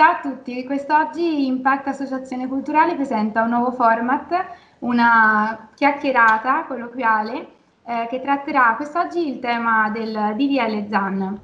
Ciao a tutti, quest'oggi Impact Associazione Culturale presenta un nuovo format, una chiacchierata colloquiale eh, che tratterà quest'oggi il tema del DDL ZAN.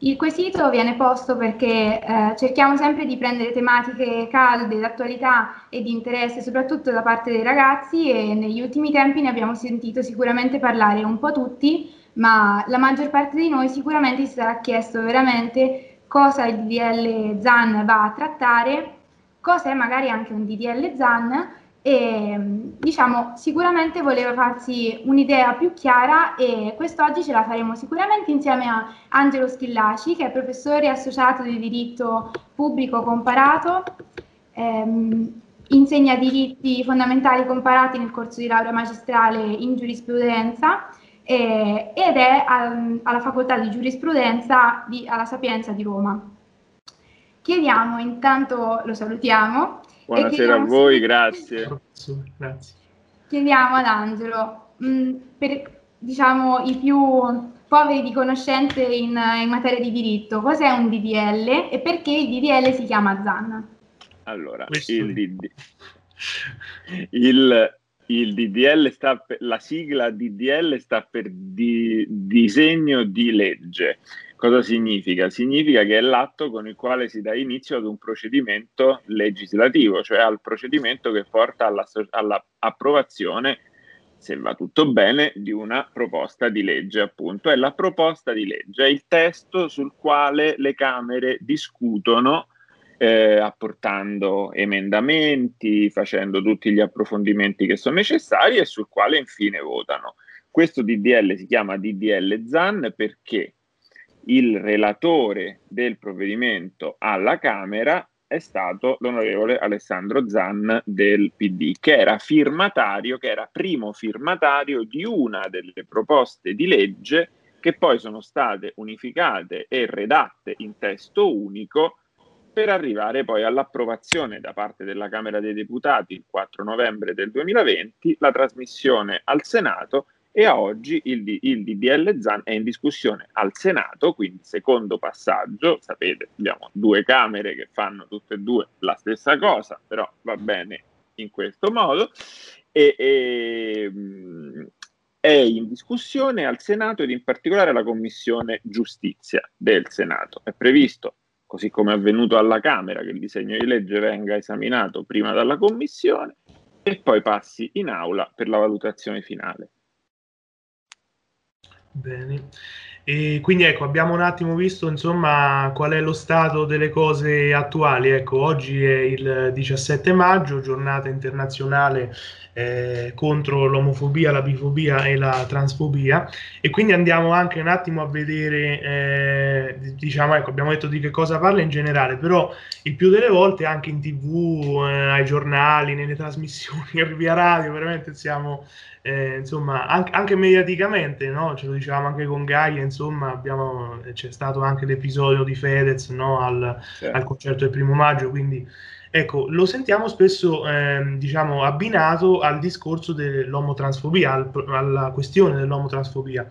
Il quesito viene posto perché eh, cerchiamo sempre di prendere tematiche calde, d'attualità e di interesse soprattutto da parte dei ragazzi e negli ultimi tempi ne abbiamo sentito sicuramente parlare un po' tutti, ma la maggior parte di noi sicuramente si sarà chiesto veramente cosa il DDL ZAN va a trattare, cosa è magari anche un DDL ZAN e diciamo sicuramente voleva farsi un'idea più chiara e quest'oggi ce la faremo sicuramente insieme a Angelo Schillaci che è professore associato di diritto pubblico comparato ehm, insegna diritti fondamentali comparati nel corso di laurea magistrale in giurisprudenza eh, ed è al, alla facoltà di giurisprudenza di, alla Sapienza di Roma. Chiediamo, intanto lo salutiamo. Buonasera a voi, grazie. grazie. Chiediamo ad Angelo, mh, mm, per diciamo, i più poveri di conoscenze in, in, materia di diritto, cos'è un DDL e perché il DDL si chiama ZAN? Allora, il, DD, il il DDL sta per, la sigla DDL sta per di, disegno di legge. Cosa significa? Significa che è l'atto con il quale si dà inizio ad un procedimento legislativo, cioè al procedimento che porta alla, all'approvazione, se va tutto bene, di una proposta di legge, appunto. È la proposta di legge, è il testo sul quale le Camere discutono eh, apportando emendamenti, facendo tutti gli approfondimenti che sono necessari e sul quale infine votano. Questo DDL si chiama DDL ZAN perché il relatore del provvedimento alla Camera è stato l'onorevole Alessandro Zan del PD, che era firmatario, che era primo firmatario di una delle proposte di legge che poi sono state unificate e redatte in testo unico per arrivare poi all'approvazione da parte della Camera dei Deputati il 4 novembre del 2020, la trasmissione al Senato e a oggi il, il DDL ZAN è in discussione al Senato, quindi secondo passaggio, sapete, abbiamo due Camere che fanno tutte e due la stessa cosa, però va bene in questo modo, e, e è in discussione al Senato ed in particolare la Commissione Giustizia del Senato. È previsto così come è avvenuto alla Camera, che il disegno di legge venga esaminato prima dalla Commissione e poi passi in aula per la valutazione finale. Bene. E quindi ecco, abbiamo un attimo visto insomma qual è lo stato delle cose attuali. Ecco, oggi è il 17 maggio, giornata internazionale eh, contro l'omofobia, la bifobia e la transfobia e quindi andiamo anche un attimo a vedere, eh, diciamo, ecco, abbiamo detto di che cosa parla in generale, però il più delle volte anche in tv, eh, ai giornali, nelle trasmissioni, via radio, veramente siamo, eh, insomma, anche, anche mediaticamente, no? ce lo dicevamo anche con Gaia, insomma, abbiamo, c'è stato anche l'episodio di Fedez no? al, certo. al concerto del primo maggio, quindi Ecco, lo sentiamo spesso ehm, diciamo, abbinato al discorso dell'omotransfobia, al, alla questione dell'omotransfobia.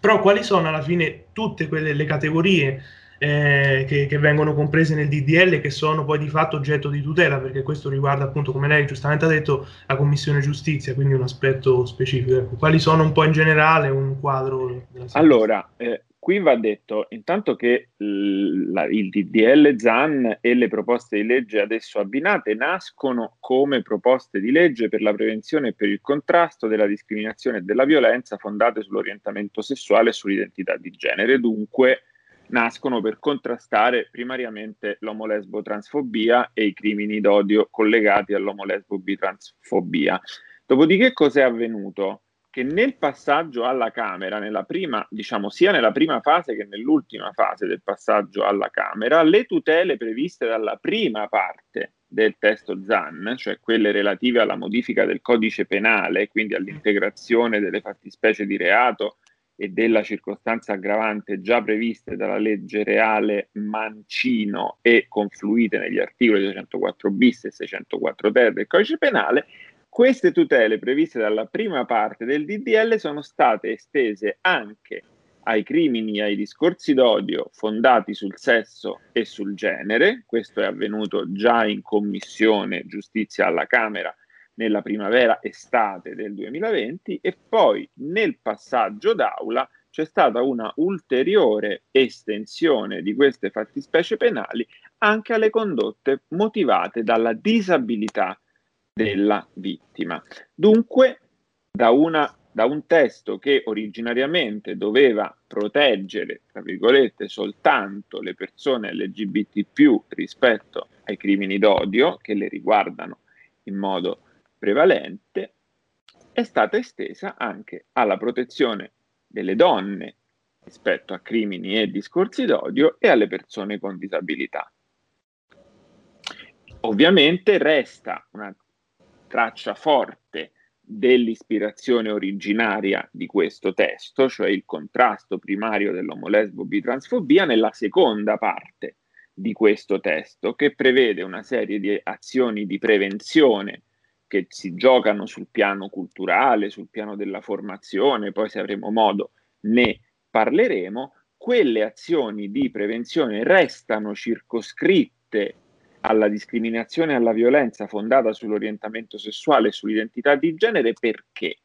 Però quali sono alla fine tutte quelle le categorie eh, che, che, vengono comprese nel DDL che sono poi di fatto oggetto di tutela, perché questo riguarda appunto, come lei giustamente ha detto, la Commissione Giustizia, quindi un aspetto specifico. Ecco, quali sono un po' in generale un quadro? allora, eh, Qui va detto intanto che la, il DDL ZAN e le proposte di legge adesso abbinate nascono come proposte di legge per la prevenzione e per il contrasto della discriminazione e della violenza fondate sull'orientamento sessuale e sull'identità di genere. Dunque nascono per contrastare primariamente l'omolesbo-transfobia e i crimini d'odio collegati all'omolesbo-bitransfobia. Dopodiché cos'è avvenuto? Che nel passaggio alla Camera, nella prima, diciamo, sia nella prima fase che nell'ultima fase del passaggio alla Camera, le tutele previste dalla prima parte del testo ZAN, cioè quelle relative alla modifica del codice penale, quindi all'integrazione delle fattispecie di reato e della circostanza aggravante già previste dalla legge reale Mancino e confluite negli articoli 604 bis e 604 ter del codice penale, queste tutele previste dalla prima parte del DDL sono state estese anche ai crimini e ai discorsi d'odio fondati sul sesso e sul genere. Questo è avvenuto già in commissione giustizia alla Camera nella primavera-estate del 2020 e poi nel passaggio d'aula c'è stata una ulteriore estensione di queste fattispecie penali anche alle condotte motivate dalla disabilità della vittima. Dunque, da una da un testo che originariamente doveva proteggere, tra virgolette, soltanto le persone LGBT rispetto ai crimini d'odio che le riguardano in modo prevalente, è stata estesa anche alla protezione delle donne rispetto a crimini e discorsi d'odio e alle persone con disabilità. Ovviamente resta una traccia forte dell'ispirazione originaria di questo testo, cioè il contrasto primario dell'omolesbo-bitransfobia, nella seconda parte di questo testo, che prevede una serie di azioni di prevenzione che si giocano sul piano culturale, sul piano della formazione, poi se avremo modo ne parleremo, quelle azioni di prevenzione restano circoscritte alla discriminazione e alla violenza fondata sull'orientamento sessuale e sull'identità di genere perché?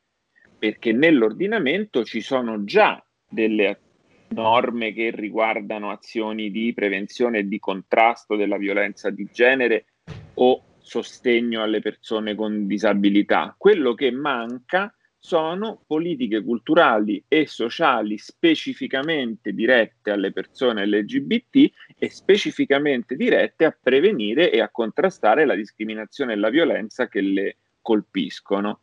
Perché nell'ordinamento ci sono già delle norme che riguardano azioni di prevenzione e di contrasto della violenza di genere o sostegno alle persone con disabilità. Quello che manca sono politiche culturali e sociali specificamente dirette alle persone LGBT e specificamente dirette a prevenire e a contrastare la discriminazione e la violenza che le colpiscono.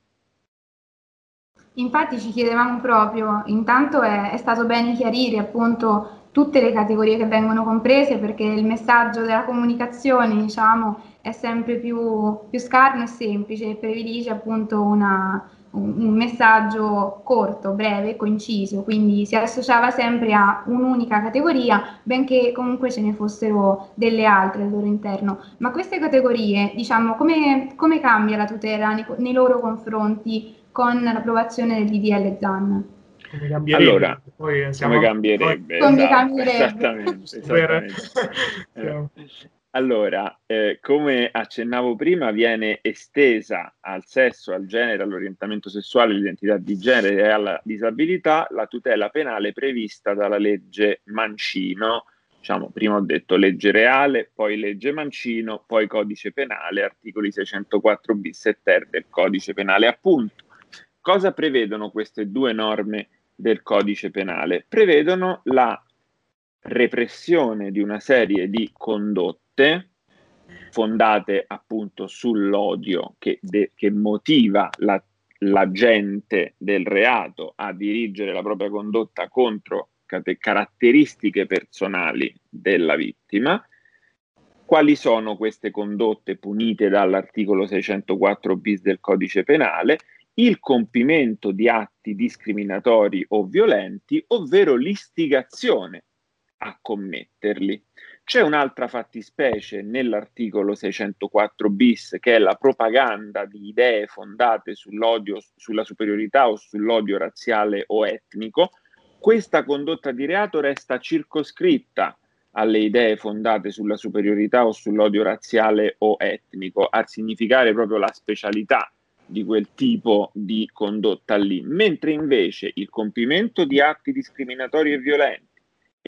Infatti ci chiedevamo proprio, intanto è, è stato bene chiarire appunto tutte le categorie che vengono comprese perché il messaggio della comunicazione diciamo è sempre più, più scarno e semplice e predilige appunto una, un messaggio corto, breve, conciso, quindi si associava sempre a un'unica categoria, benché comunque ce ne fossero delle altre al loro interno. Ma queste categorie, diciamo, come, come cambia la tutela nei, nei, loro confronti con l'approvazione del DDL ZAN? Come cambierebbe? Allora, poi siamo, come cambierebbe? Come esatto, cambierebbe? Esattamente. esattamente. Allora, eh, come accennavo prima, viene estesa al sesso, al genere, all'orientamento sessuale, all'identità di genere e alla disabilità la tutela penale prevista dalla legge Mancino. Diciamo, prima ho detto legge reale, poi legge Mancino, poi codice penale, articoli 604 bis e ter del codice penale. Appunto, cosa prevedono queste due norme del codice penale? Prevedono la repressione di una serie di condotte fondate appunto sull'odio che, de- che motiva la, l'agente del reato a dirigere la propria condotta contro cate- caratteristiche personali della vittima. Quali sono queste condotte punite dall'articolo 604 bis del codice penale? Il compimento di atti discriminatori o violenti, ovvero l'istigazione a commetterli. C'è un'altra fattispecie nell'articolo 604 bis che è la propaganda di idee fondate sull'odio, sulla superiorità o sull'odio razziale o etnico. Questa condotta di reato resta circoscritta alle idee fondate sulla superiorità o sull'odio razziale o etnico, a significare proprio la specialità di quel tipo di condotta lì, mentre invece il compimento di atti discriminatori e violenti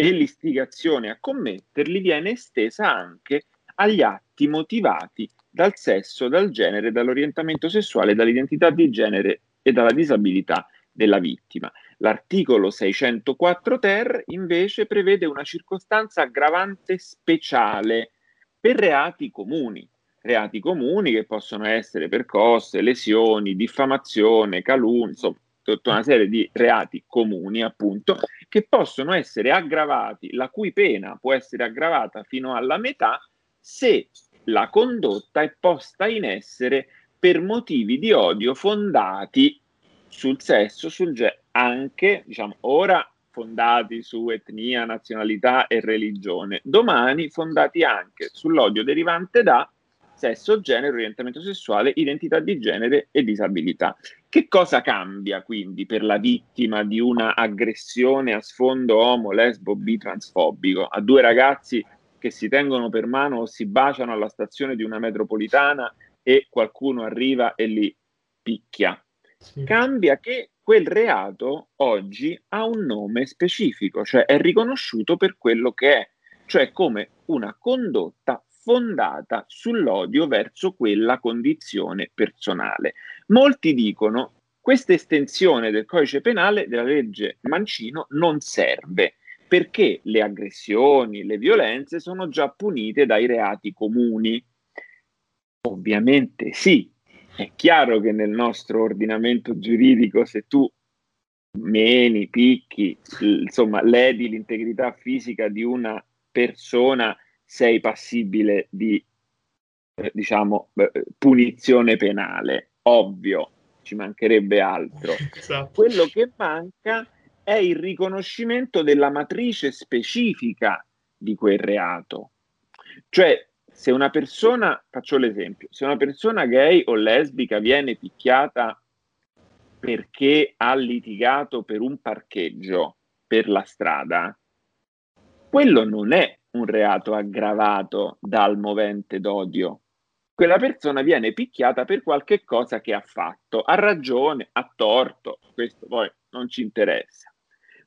e l'istigazione a commetterli viene estesa anche agli atti motivati dal sesso, dal genere, dall'orientamento sessuale, dall'identità di genere e dalla disabilità della vittima. L'articolo 604 ter invece prevede una circostanza aggravante speciale per reati comuni, reati comuni che possono essere percosse, lesioni, diffamazione, calunnia, insomma tutta una serie di reati comuni, appunto, che possono essere aggravati, la cui pena può essere aggravata fino alla metà se la condotta è posta in essere per motivi di odio fondati sul sesso, sul genere, anche, diciamo, ora fondati su etnia, nazionalità e religione, domani fondati anche sull'odio derivante da sesso, genere, orientamento sessuale, identità di genere e disabilità. Che cosa cambia quindi per la vittima di una aggressione a sfondo omo, lesbo, bi, transfobico a due ragazzi che si tengono per mano o si baciano alla stazione di una metropolitana e qualcuno arriva e li picchia? Sì. Cambia che quel reato oggi ha un nome specifico, cioè è riconosciuto per quello che è, cioè come una condotta fondata sull'odio verso quella condizione personale. Molti dicono questa estensione del codice penale della legge Mancino non serve perché le aggressioni, le violenze sono già punite dai reati comuni. Ovviamente sì, è chiaro che nel nostro ordinamento giuridico se tu meni, picchi, insomma, ledi l'integrità fisica di una persona sei passibile di, eh, diciamo, eh, punizione penale. Ovvio, ci mancherebbe altro. Esatto. Quello che manca è il riconoscimento della matrice specifica di quel reato. Cioè, se una persona, faccio l'esempio, se una persona gay o lesbica viene picchiata perché ha litigato per un parcheggio per la strada, quello non è un reato aggravato dal movente d'odio. Quella persona viene picchiata per qualche cosa che ha fatto, ha ragione, ha torto, questo poi non ci interessa.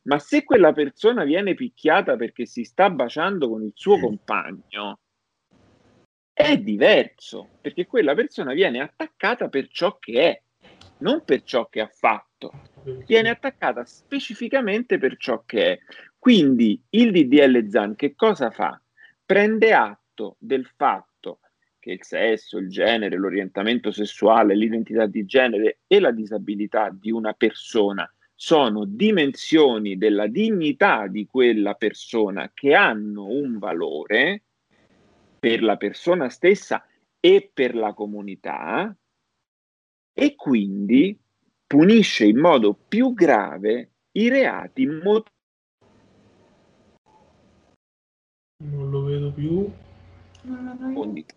Ma se quella persona viene picchiata perché si sta baciando con il suo compagno, è diverso, perché quella persona viene attaccata per ciò che è, non per ciò che ha fatto. Viene attaccata specificamente per ciò che è. Quindi il DDL ZAN che cosa fa? Prende atto del fatto che il sesso, il genere, l'orientamento sessuale, l'identità di genere e la disabilità di una persona sono dimensioni della dignità di quella persona che hanno un valore per la persona stessa e per la comunità e quindi punisce in modo più grave i reati motivati Non lo vedo più.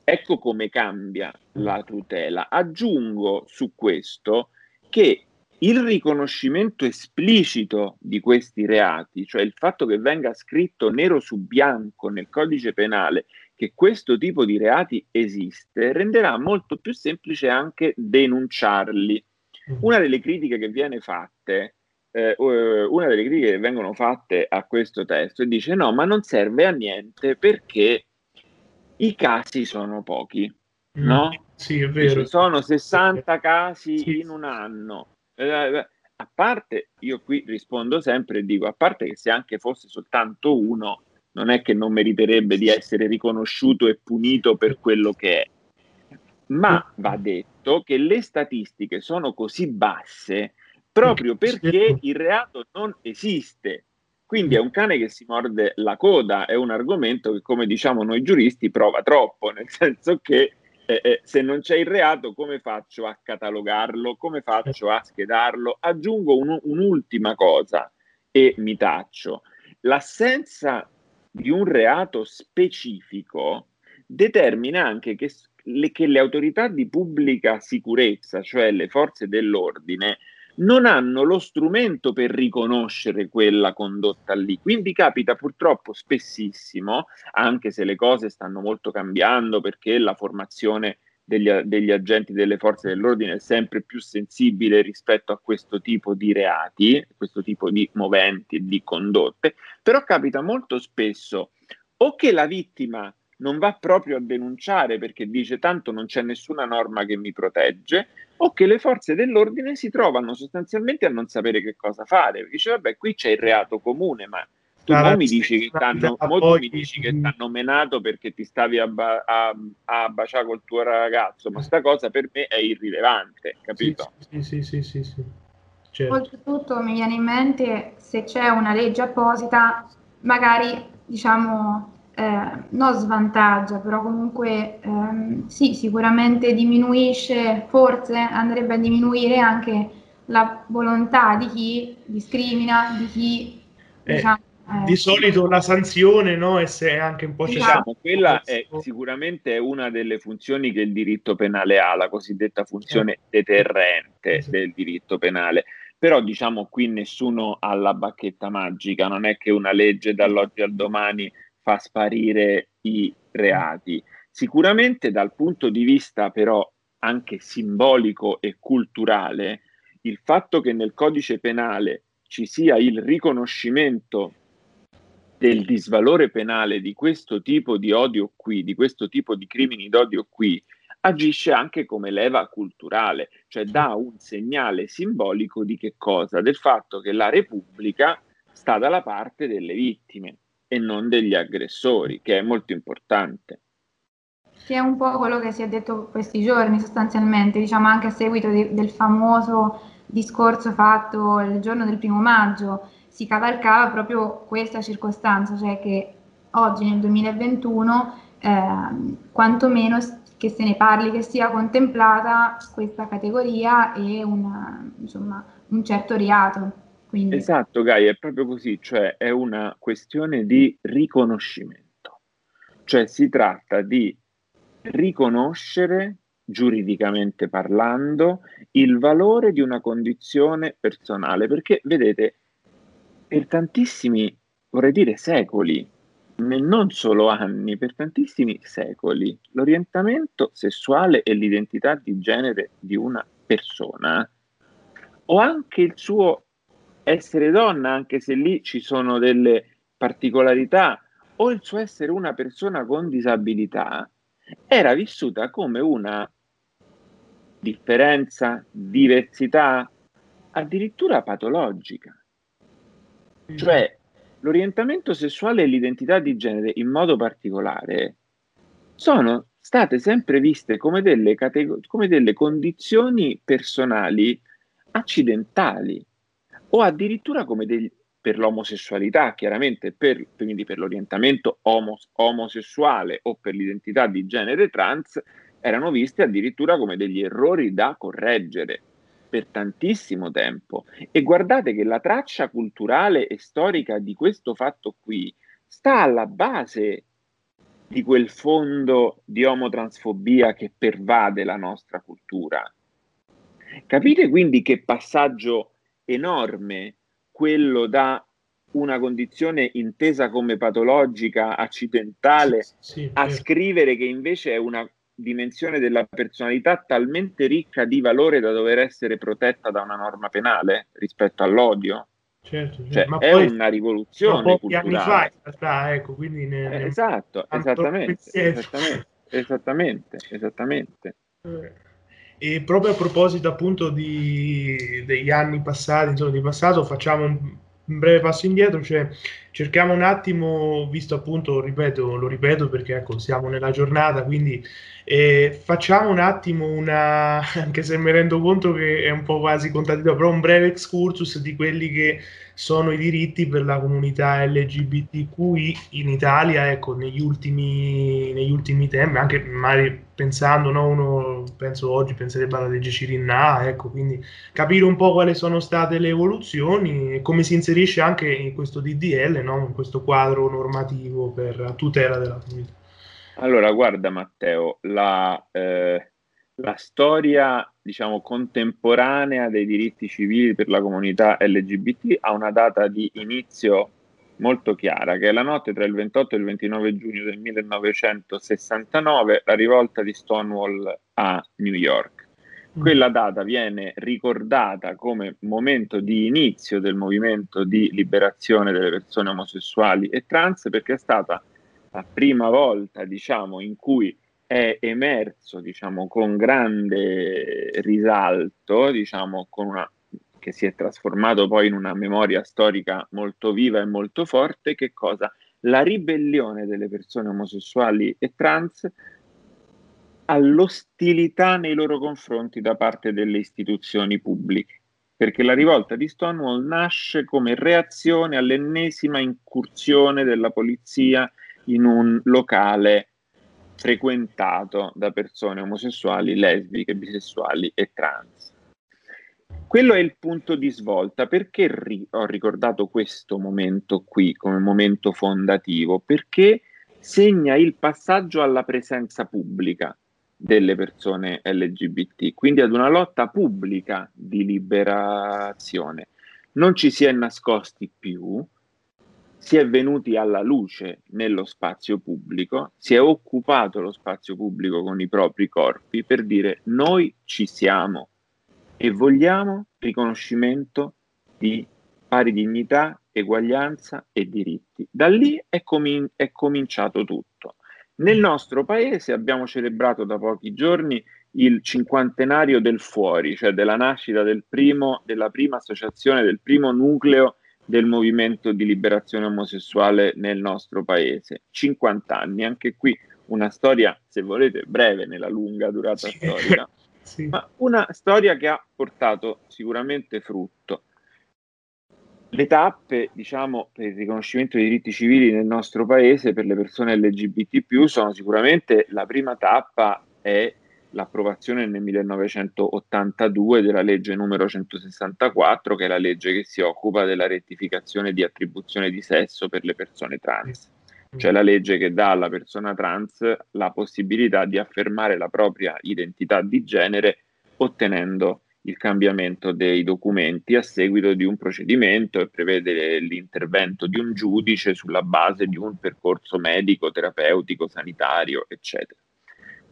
Ecco come cambia la tutela. Aggiungo su questo che il riconoscimento esplicito di questi reati, cioè il fatto che venga scritto nero su bianco nel codice penale che questo tipo di reati esiste, renderà molto più semplice anche denunciarli. Mm. Una delle critiche che viene fatte eh, una delle critiche che vengono fatte a questo testo e dice no, ma non serve a niente perché i casi sono pochi, mm, no? Sì, è vero. Ci sono 60 casi sì. in un anno. Eh, eh, a parte, io qui rispondo sempre e dico, a parte che se anche fosse soltanto uno, non è che non meriterebbe di essere riconosciuto e punito per quello che è. Ma va detto che le statistiche sono così basse proprio perché il reato non esiste. Quindi è un cane che si morde la coda, è un argomento che, come diciamo noi giuristi, prova troppo, nel senso che eh, eh, se non c'è il reato, come faccio a catalogarlo? Come faccio a schedarlo? Aggiungo un, un'ultima cosa e mi taccio. L'assenza di un reato specifico determina anche che le, che le autorità di pubblica sicurezza, cioè le forze dell'ordine, non hanno lo strumento per riconoscere quella condotta lì. Quindi capita purtroppo spessissimo, anche se le cose stanno molto cambiando perché la formazione degli, degli, agenti delle forze dell'ordine è sempre più sensibile rispetto a questo tipo di reati, questo tipo di moventi di condotte, però capita molto spesso o che la vittima non va proprio a denunciare perché dice tanto non c'è nessuna norma che mi protegge, o che le forze dell'ordine si trovano sostanzialmente a non sapere che cosa fare. Dice, vabbè, qui c'è il reato comune, ma tu mo mi dici che t'hanno, poi... mi dici che t'hanno menato perché ti stavi a, ba- a, a, baciare col tuo ragazzo, ma sta cosa per me è irrilevante, capito? Sì, sì, sì, sì, sì, sì. Certo. Oltretutto mi viene in mente se c'è una legge apposita, magari diciamo eh, non svantaggia, però comunque ehm, sì, sicuramente diminuisce, forse andrebbe a diminuire anche la volontà di chi discrimina, di chi eh, diciamo, Eh, di solito la sanzione, no? E se anche un po' c'è diciamo, quella è sicuramente una delle funzioni che il diritto penale ha, la cosiddetta funzione deterrente esatto. del diritto penale. Però diciamo qui nessuno ha la bacchetta magica, non è che una legge dall'oggi al domani fa sparire i reati. Sicuramente dal punto di vista però anche simbolico e culturale, il fatto che nel codice penale ci sia il riconoscimento del disvalore penale di questo tipo di odio qui, di questo tipo di crimini d'odio qui, agisce anche come leva culturale, cioè dà un segnale simbolico di che cosa? Del fatto che la Repubblica sta dalla parte delle vittime e non degli aggressori, che è molto importante. Che è un po' quello che si è detto questi giorni sostanzialmente, diciamo anche a seguito di, del famoso discorso fatto il giorno del primo maggio, si cavalcava proprio questa circostanza, cioè che oggi nel 2021 eh, quantomeno che se ne parli, che sia contemplata questa categoria e una, insomma, un certo reato. Quindi... Esatto, Gai, è proprio così, cioè è una questione di riconoscimento, cioè si tratta di riconoscere giuridicamente parlando il valore di una condizione personale, perché vedete, per tantissimi, vorrei dire secoli, non solo anni, per tantissimi secoli, l'orientamento sessuale e l'identità di genere di una persona, o anche il suo essere donna, anche se lì ci sono delle particolarità, o il suo essere una persona con disabilità, era vissuta come una differenza, diversità, addirittura patologica. Cioè, l'orientamento sessuale e l'identità di genere in modo particolare sono state sempre viste come delle, categ- come delle condizioni personali accidentali o addirittura come degli, per l'omosessualità, chiaramente per, quindi per l'orientamento omos- omosessuale o per l'identità di genere trans, erano viste addirittura come degli errori da correggere per tantissimo tempo. E guardate che la traccia culturale e storica di questo fatto qui sta alla base di quel fondo di omotransfobia che pervade la nostra cultura. Capite quindi che passaggio enorme quello da una condizione intesa come patologica, accidentale, sì, sì, a certo. scrivere che invece è una dimensione della personalità talmente ricca di valore da dover essere protetta da una norma penale rispetto all'odio? Certo, certo. Cioè, ma è poi, una rivoluzione culturale. anni fa in realtà, ecco, quindi ne, eh, esatto, esattamente, esattamente, esattamente, esattamente. Eh, e proprio a proposito appunto di, degli anni passati, insomma, di passato, facciamo un, breve passo indietro, cioè cerchiamo un attimo, visto appunto, ripeto, lo ripeto perché ecco, siamo nella giornata, quindi eh, facciamo un attimo una, anche se mi rendo conto che è un po' quasi contadino, però un breve excursus di quelli che sono i diritti per la comunità LGBTQI in Italia, ecco, negli ultimi, negli ultimi tempi, anche magari pensando, no, uno penso oggi penserebbe alla legge Cirinna, ecco, quindi capire un po' quali sono state le evoluzioni e come si inserisce anche in questo DDL, no, in questo quadro normativo per la tutela della comunità. Allora, guarda Matteo, la, eh, la storia diciamo, contemporanea dei diritti civili per la comunità LGBT ha una data di inizio molto chiara, che è la notte tra il 28 e il 29 giugno del 1969, la rivolta di Stonewall a New York. Mm. Quella data viene ricordata come momento di inizio del movimento di liberazione delle persone omosessuali e trans perché è stata la prima volta, diciamo, in cui è emerso, diciamo, con grande risalto, diciamo, con una, che si è trasformato poi in una memoria storica molto viva e molto forte, che cosa? La ribellione delle persone omosessuali e trans all'ostilità nei loro confronti da parte delle istituzioni pubbliche, perché la rivolta di Stonewall nasce come reazione all'ennesima incursione della polizia in un locale frequentato da persone omosessuali, lesbiche, bisessuali e trans. quello è il punto di svolta. Perché ri- ho ricordato questo momento qui come momento fondativo? Perché segna il passaggio alla presenza pubblica delle persone LGBT, quindi ad una lotta pubblica di liberazione. Non ci si è nascosti più, si è venuti alla luce nello spazio pubblico, si è occupato lo spazio pubblico con i propri corpi per dire noi ci siamo e vogliamo riconoscimento di pari dignità, eguaglianza e diritti. Da lì è, comin- è cominciato tutto. Nel nostro paese abbiamo celebrato da pochi giorni il cinquantenario del fuori, cioè della nascita del primo, della prima associazione, del primo nucleo del movimento di liberazione omosessuale nel nostro paese. 50 anni, anche qui una storia, se volete, breve nella lunga durata storica, sì. ma una storia che ha portato sicuramente frutto. Le tappe, diciamo, per il riconoscimento dei diritti civili nel nostro paese per le persone LGBT, sono sicuramente la prima tappa è l'approvazione nel 1982 della legge numero 164, che è la legge che si occupa della rettificazione di attribuzione di sesso per le persone trans. Cioè la legge che dà alla persona trans la possibilità di affermare la propria identità di genere ottenendo il cambiamento dei documenti a seguito di un procedimento e prevede l'intervento di un giudice sulla base di un percorso medico, terapeutico, sanitario, eccetera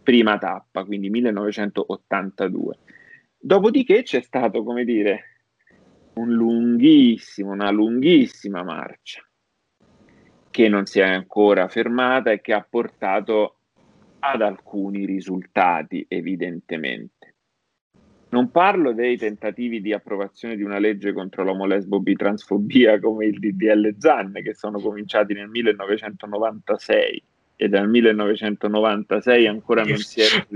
prima tappa, quindi 1982. Dopodiché c'è stato, come dire, un lunghissimo, una lunghissima marcia che non si è ancora fermata e che ha portato ad alcuni risultati, evidentemente. Non parlo dei tentativi di approvazione di una legge contro l'omolesbo bitransfobia come il DDL Zan, che sono cominciati nel 1996 e dal 1996 ancora non si è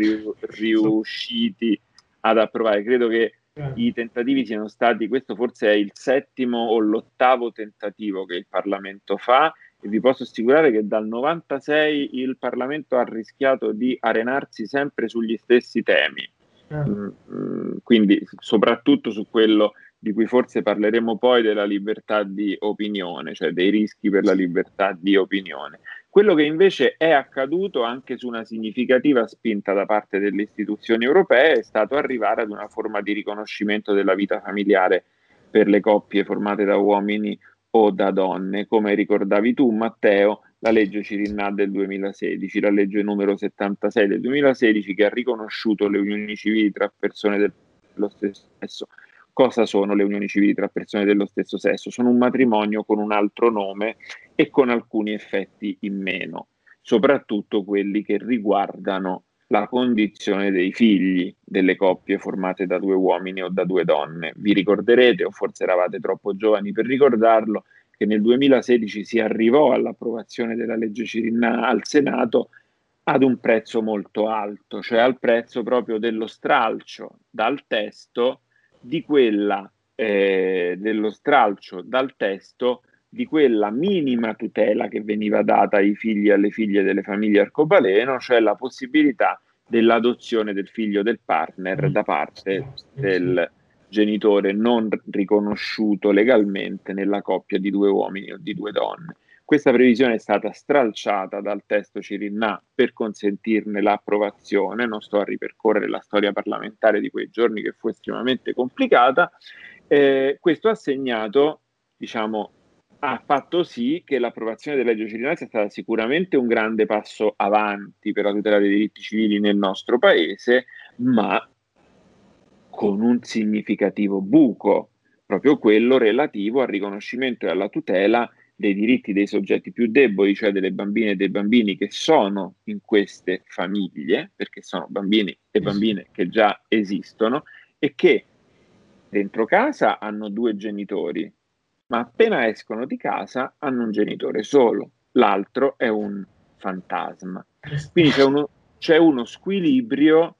riusciti ad approvare. Credo che i tentativi siano stati, questo forse è il settimo o l'ottavo tentativo che il Parlamento fa. E vi posso assicurare che dal 96 il Parlamento ha rischiato di arenarsi sempre sugli stessi temi, mm, quindi soprattutto su quello di cui forse parleremo poi della libertà di opinione, cioè dei rischi per la libertà di opinione. Quello che invece è accaduto anche su una significativa spinta da parte delle istituzioni europee è stato arrivare ad una forma di riconoscimento della vita familiare per le coppie formate da uomini o da donne, come ricordavi tu Matteo, la legge Cirinna del 2016, la legge numero 76 del 2016 che ha riconosciuto le unioni civili tra persone dello stesso sesso Cosa sono le unioni civili tra persone dello stesso sesso? Sono un matrimonio con un altro nome e con alcuni effetti in meno, soprattutto quelli che riguardano la condizione dei figli delle coppie formate da due uomini o da due donne. Vi ricorderete, o forse eravate troppo giovani per ricordarlo, che nel 2016 si arrivò all'approvazione della legge Cirinna al Senato ad un prezzo molto alto, cioè al prezzo proprio dello stralcio dal testo di quella eh, dello stralcio dal testo di quella minima tutela che veniva data ai figli e alle figlie delle famiglie arcobaleno, cioè la possibilità dell'adozione del figlio del partner da parte del genitore non riconosciuto legalmente nella coppia di due uomini o di due donne. Questa previsione è stata stralciata dal testo Cirinna per consentirne l'approvazione, non sto a ripercorrere la storia parlamentare di quei giorni che fu estremamente complicata, eh, questo ha segnato, diciamo, ha fatto sì che l'approvazione della legge Cirinna sia stata sicuramente un grande passo avanti per la tutela dei diritti civili nel nostro paese, ma con un significativo buco, proprio quello relativo al riconoscimento e alla tutela dei diritti dei soggetti più deboli, cioè delle bambine e dei bambini che sono in queste famiglie, perché sono bambini e bambine che già esistono e che dentro casa hanno due genitori, ma appena escono di casa hanno un genitore solo, l'altro è un fantasma. Quindi c'è uno, c'è uno squilibrio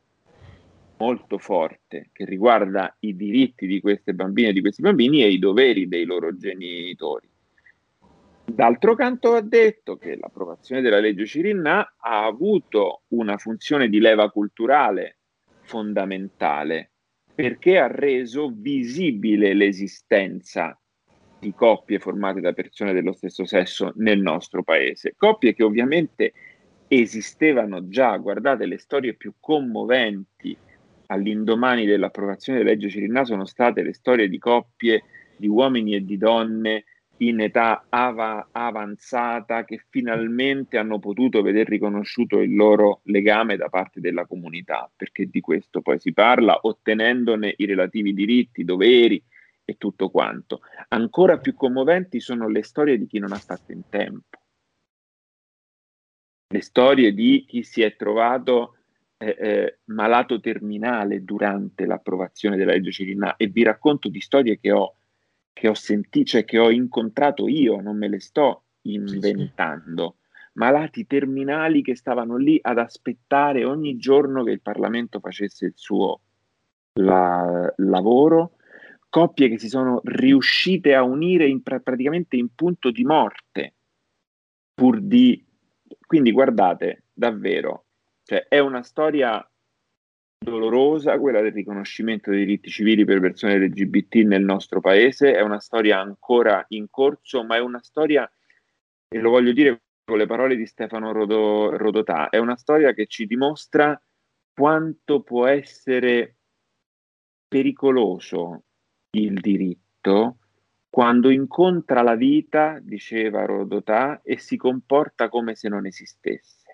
molto forte che riguarda i diritti di queste bambine e di questi bambini e i doveri dei loro genitori. D'altro canto va detto che l'approvazione della legge Cirinna ha avuto una funzione di leva culturale fondamentale perché ha reso visibile l'esistenza di coppie formate da persone dello stesso sesso nel nostro paese. Coppie che ovviamente esistevano già, guardate le storie più commoventi all'indomani dell'approvazione della legge Cirinà sono state le storie di coppie di uomini e di donne in età ava- avanzata che finalmente hanno potuto vedere riconosciuto il loro legame da parte della comunità, perché di questo poi si parla, ottenendone i relativi diritti, doveri e tutto quanto. Ancora più commoventi sono le storie di chi non ha fatto in tempo, le storie di chi si è trovato eh, eh, malato terminale durante l'approvazione della legge Cirinà e vi racconto di storie che ho che ho sentito, cioè che ho incontrato io, non me le sto inventando. Malati terminali che stavano lì ad aspettare ogni giorno che il Parlamento facesse il suo la, lavoro, coppie che si sono riuscite a unire in, praticamente in punto di morte, pur di... Quindi guardate, davvero, cioè, è una storia dolorosa, quella del riconoscimento dei diritti civili per persone LGBT nel nostro paese, è una storia ancora in corso, ma è una storia, e lo voglio dire con le parole di Stefano Rodo, Rodotà, è una storia che ci dimostra quanto può essere pericoloso il diritto quando incontra la vita, diceva Rodotà, e si comporta come se non esistesse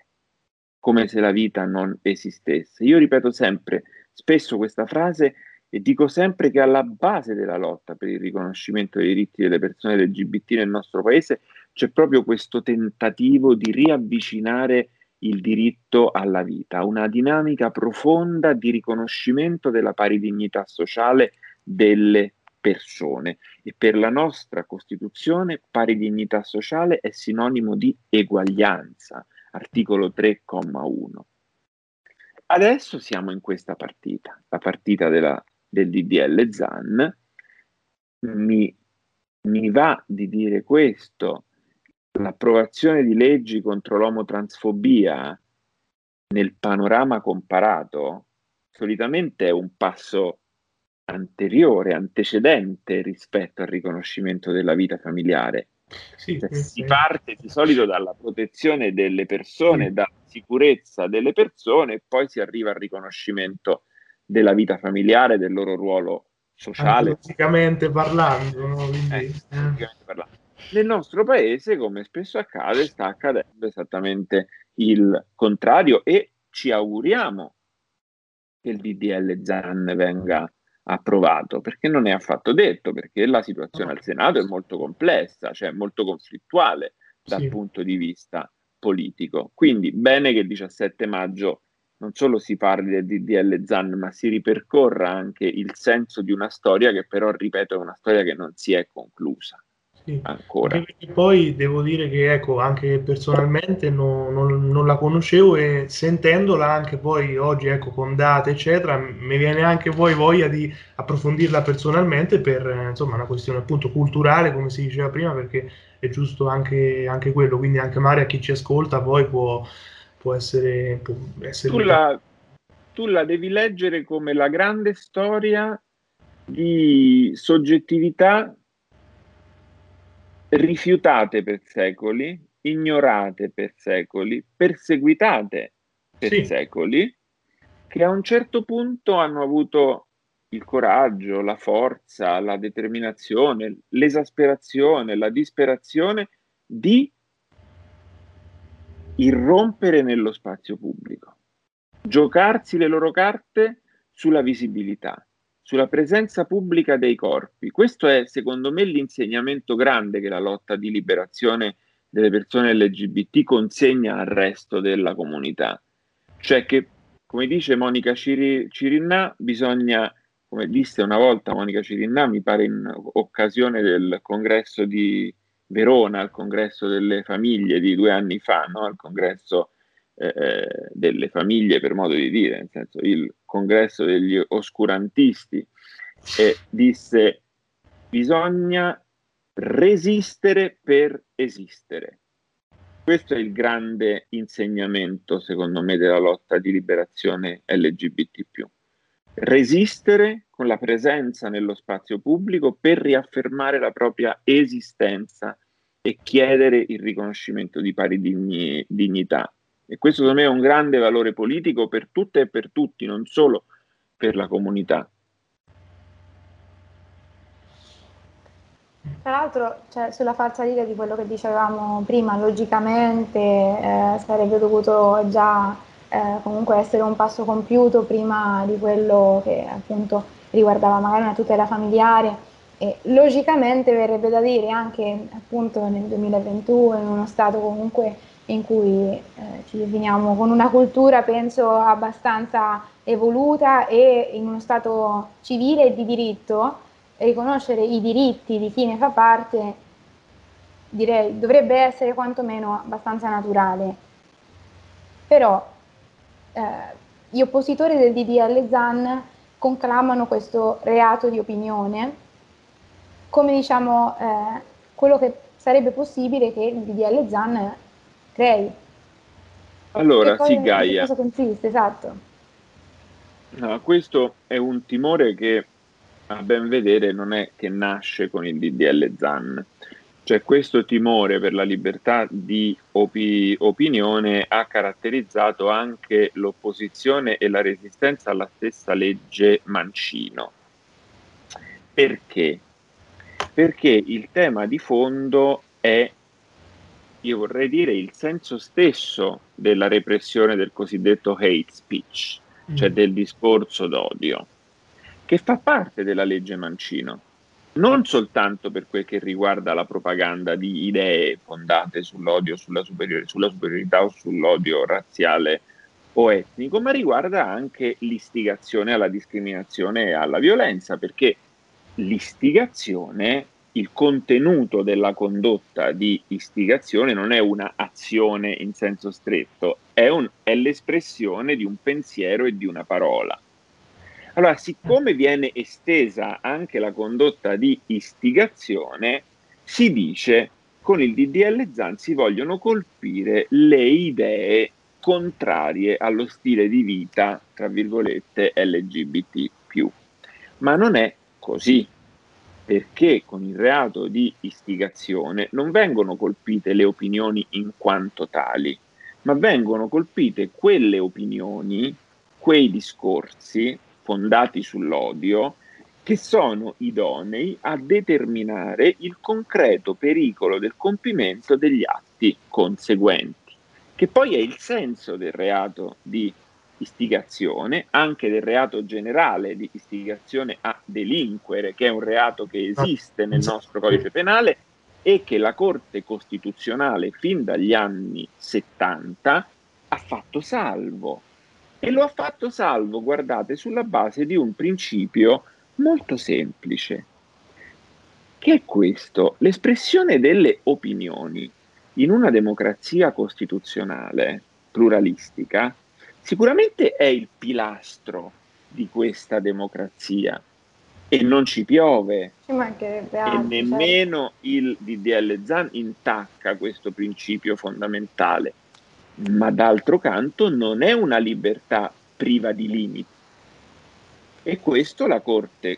come se la vita non esistesse. Io ripeto sempre, spesso questa frase e dico sempre che alla base della lotta per il riconoscimento dei diritti delle persone LGBT nel nostro paese c'è proprio questo tentativo di riavvicinare il diritto alla vita, una dinamica profonda di riconoscimento della pari dignità sociale delle persone e per la nostra Costituzione pari dignità sociale è sinonimo di eguaglianza, articolo 3,1. Adesso siamo in questa partita, la partita della, del DDL ZAN. Mi, mi va di dire questo, l'approvazione di leggi contro l'omotransfobia nel panorama comparato solitamente è un passo anteriore, antecedente rispetto al riconoscimento della vita familiare. Sì, cioè, si parte di solito dalla protezione delle persone, sì. dalla sicurezza delle persone e poi si arriva al riconoscimento della vita familiare, del loro ruolo sociale. Fisicamente parlando, no? Quindi, eh, eh. parlando. Nel nostro paese, come spesso accade, sta accadendo esattamente il contrario e ci auguriamo che il DDL ZAN venga approvato, perché non è affatto detto, perché la situazione al Senato è molto complessa, cioè molto conflittuale dal sì. punto di vista politico. Quindi bene che il 17 maggio non solo si parli del DDL ZAN, ma si ripercorra anche il senso di una storia che però, ripeto, è una storia che non si è conclusa sì. ancora. Perché poi devo dire che ecco, anche personalmente non, non, non, la conoscevo e sentendola anche poi oggi ecco, con date eccetera mi viene anche poi voglia di approfondirla personalmente per insomma una questione appunto culturale come si diceva prima perché è giusto anche, anche quello quindi anche magari a chi ci ascolta poi può, può essere, può essere... Tu, la, tu la devi leggere come la grande storia di soggettività rifiutate per secoli, ignorate per secoli, perseguitate per sì. secoli, che a un certo punto hanno avuto il coraggio, la forza, la determinazione, l'esasperazione, la disperazione di irrompere nello spazio pubblico, giocarsi le loro carte sulla visibilità, sulla presenza pubblica dei corpi. Questo è, secondo me, l'insegnamento grande che la lotta di liberazione delle persone LGBT consegna al resto della comunità. Cioè che, come dice Monica Ciri- Cirinna, bisogna, come disse una volta Monica Cirinna, mi pare in occasione del congresso di Verona, al congresso delle famiglie di due anni fa, no? al congresso eh, eh, delle famiglie, per modo di dire, nel senso il congresso degli oscurantisti, e disse bisogna resistere per esistere. Questo è il grande insegnamento, secondo me, della lotta di liberazione LGBT. resistere con la presenza nello spazio pubblico per riaffermare la propria esistenza e chiedere il riconoscimento di pari digni, dignità. E questo secondo me è un grande valore politico per tutte e per tutti, non solo per la comunità. Tra l'altro, cioè, sulla falsariga di quello che dicevamo prima, logicamente eh, sarebbe dovuto già eh, comunque essere un passo compiuto prima di quello che appunto riguardava magari una tutela familiare e logicamente verrebbe da dire anche appunto nel 2021 in uno stato comunque in cui eh, ci definiamo con una cultura penso abbastanza evoluta e in uno stato civile e di diritto riconoscere i diritti di chi ne fa parte direi dovrebbe essere quantomeno abbastanza naturale. Però eh, gli oppositori del DDL ZAN conclamano questo reato di opinione come diciamo eh, quello che sarebbe possibile che il DDL ZAN crei. Allora, sì, Gaia. Cosa consiste, esatto. No, questo è un timore che a ben vedere non è che nasce con il DDL ZAN. Cioè questo timore per la libertà di opi- opinione ha caratterizzato anche l'opposizione e la resistenza alla stessa legge Mancino. Perché? Perché il tema di fondo è, io vorrei dire, il senso stesso della repressione del cosiddetto hate speech, cioè mm. del discorso d'odio che fa parte della legge Mancino, non soltanto per quel che riguarda la propaganda di idee fondate sull'odio, sulla, superior- sulla superiorità o sull'odio razziale o etnico, ma riguarda anche l'istigazione alla discriminazione e alla violenza, perché l'istigazione, il contenuto della condotta di istigazione non è una azione in senso stretto, è, un, è l'espressione di un pensiero e di una parola. Allora, siccome viene estesa anche la condotta di istigazione, si dice con il DDL Zan si vogliono colpire le idee contrarie allo stile di vita, tra virgolette, LGBT. Ma non è così, perché con il reato di istigazione non vengono colpite le opinioni in quanto tali, ma vengono colpite quelle opinioni, quei discorsi fondati sull'odio che sono idonei a determinare il concreto pericolo del compimento degli atti conseguenti, che poi è il senso del reato di istigazione, anche del reato generale di istigazione a delinquere, che è un reato che esiste nel nostro codice penale e che la Corte Costituzionale fin dagli anni 70 ha fatto salvo. E lo ha fatto salvo, guardate, sulla base di un principio molto semplice, che è questo, l'espressione delle opinioni in una democrazia costituzionale pluralistica sicuramente è il pilastro di questa democrazia e non ci piove ci e nemmeno certo. il DDL Zan intacca questo principio fondamentale ma d'altro canto non è una libertà priva di limiti. E questo la Corte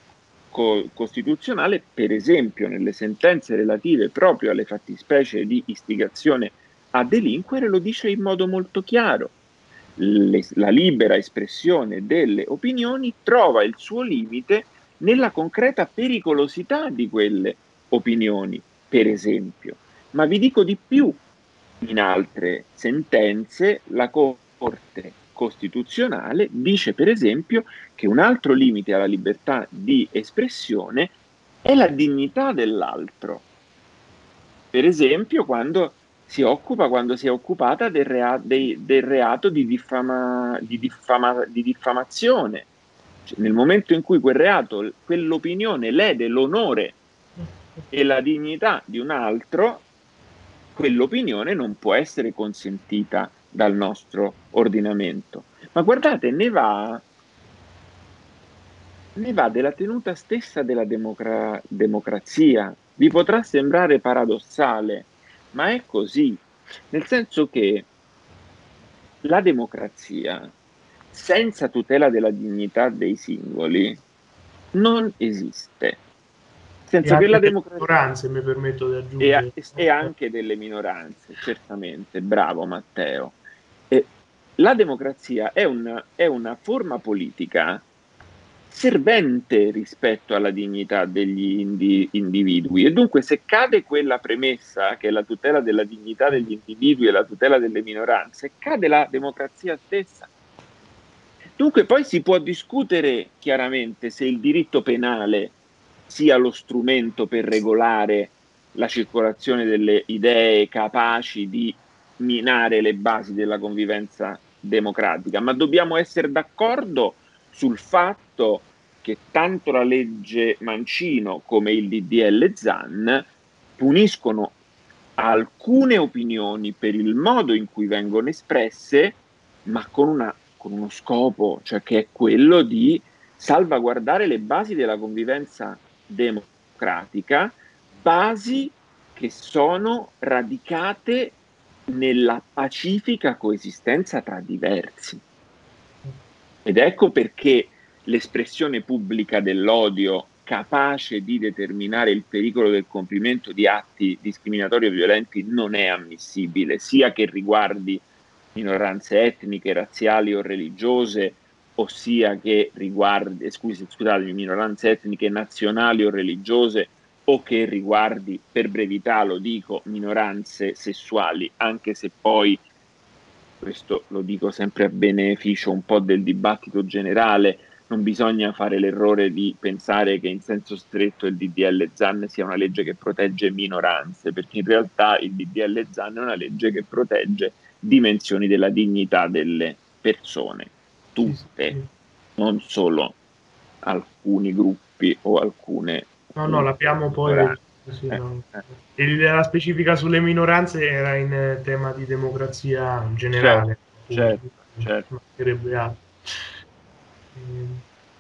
co- Costituzionale, per esempio, nelle sentenze relative proprio alle fattispecie di istigazione a delinquere, lo dice in modo molto chiaro. Le, la libera espressione delle opinioni trova il suo limite nella concreta pericolosità di quelle opinioni, per esempio. Ma vi dico di più, in altre sentenze la Corte Costituzionale dice per esempio che un altro limite alla libertà di espressione è la dignità dell'altro. Per esempio quando si occupa, quando si è occupata del, rea- dei, del reato di, diffama- di, diffama- di diffamazione. Cioè, nel momento in cui quel reato, quell'opinione lede l'onore e la dignità di un altro, quell'opinione non può essere consentita dal nostro ordinamento. Ma guardate, ne va, ne va della tenuta stessa della democra- democrazia. Vi potrà sembrare paradossale, ma è così, nel senso che la democrazia senza tutela della dignità dei singoli non esiste. Senza quella democrazia... minoranze, mi permetto di aggiungere. E, e, anche delle minoranze, certamente. Bravo Matteo. E la democrazia è una, è una forma politica servente rispetto alla dignità degli indi- individui e dunque se cade quella premessa che è la tutela della dignità degli individui e la tutela delle minoranze, cade la democrazia stessa. Dunque poi si può discutere chiaramente se il diritto penale sia lo strumento per regolare la circolazione delle idee capaci di minare le basi della convivenza democratica, ma dobbiamo essere d'accordo sul fatto che tanto la legge Mancino come il DDL ZAN puniscono alcune opinioni per il modo in cui vengono espresse, ma con, una, con uno scopo, cioè che è quello di salvaguardare le basi della convivenza democratica, basi che sono radicate nella pacifica coesistenza tra diversi. Ed ecco perché l'espressione pubblica dell'odio capace di determinare il pericolo del compimento di atti discriminatori o violenti non è ammissibile, sia che riguardi minoranze etniche, razziali o religiose, ossia che riguardi, scusi, scusatemi, minoranze etniche, nazionali o religiose, o che riguardi, per brevità lo dico, minoranze sessuali, anche se poi questo lo dico sempre a beneficio un po' del dibattito generale, non bisogna fare l'errore di pensare che in senso stretto il DDL ZAN sia una legge che protegge minoranze, perché in realtà il DDL ZAN è una legge che protegge dimensioni della dignità delle persone, tutte, non solo alcuni gruppi o alcune... No, no, l'abbiamo poi... Sì, eh, no. eh. La specifica sulle minoranze era in tema di democrazia generale. Certo, certo. certo.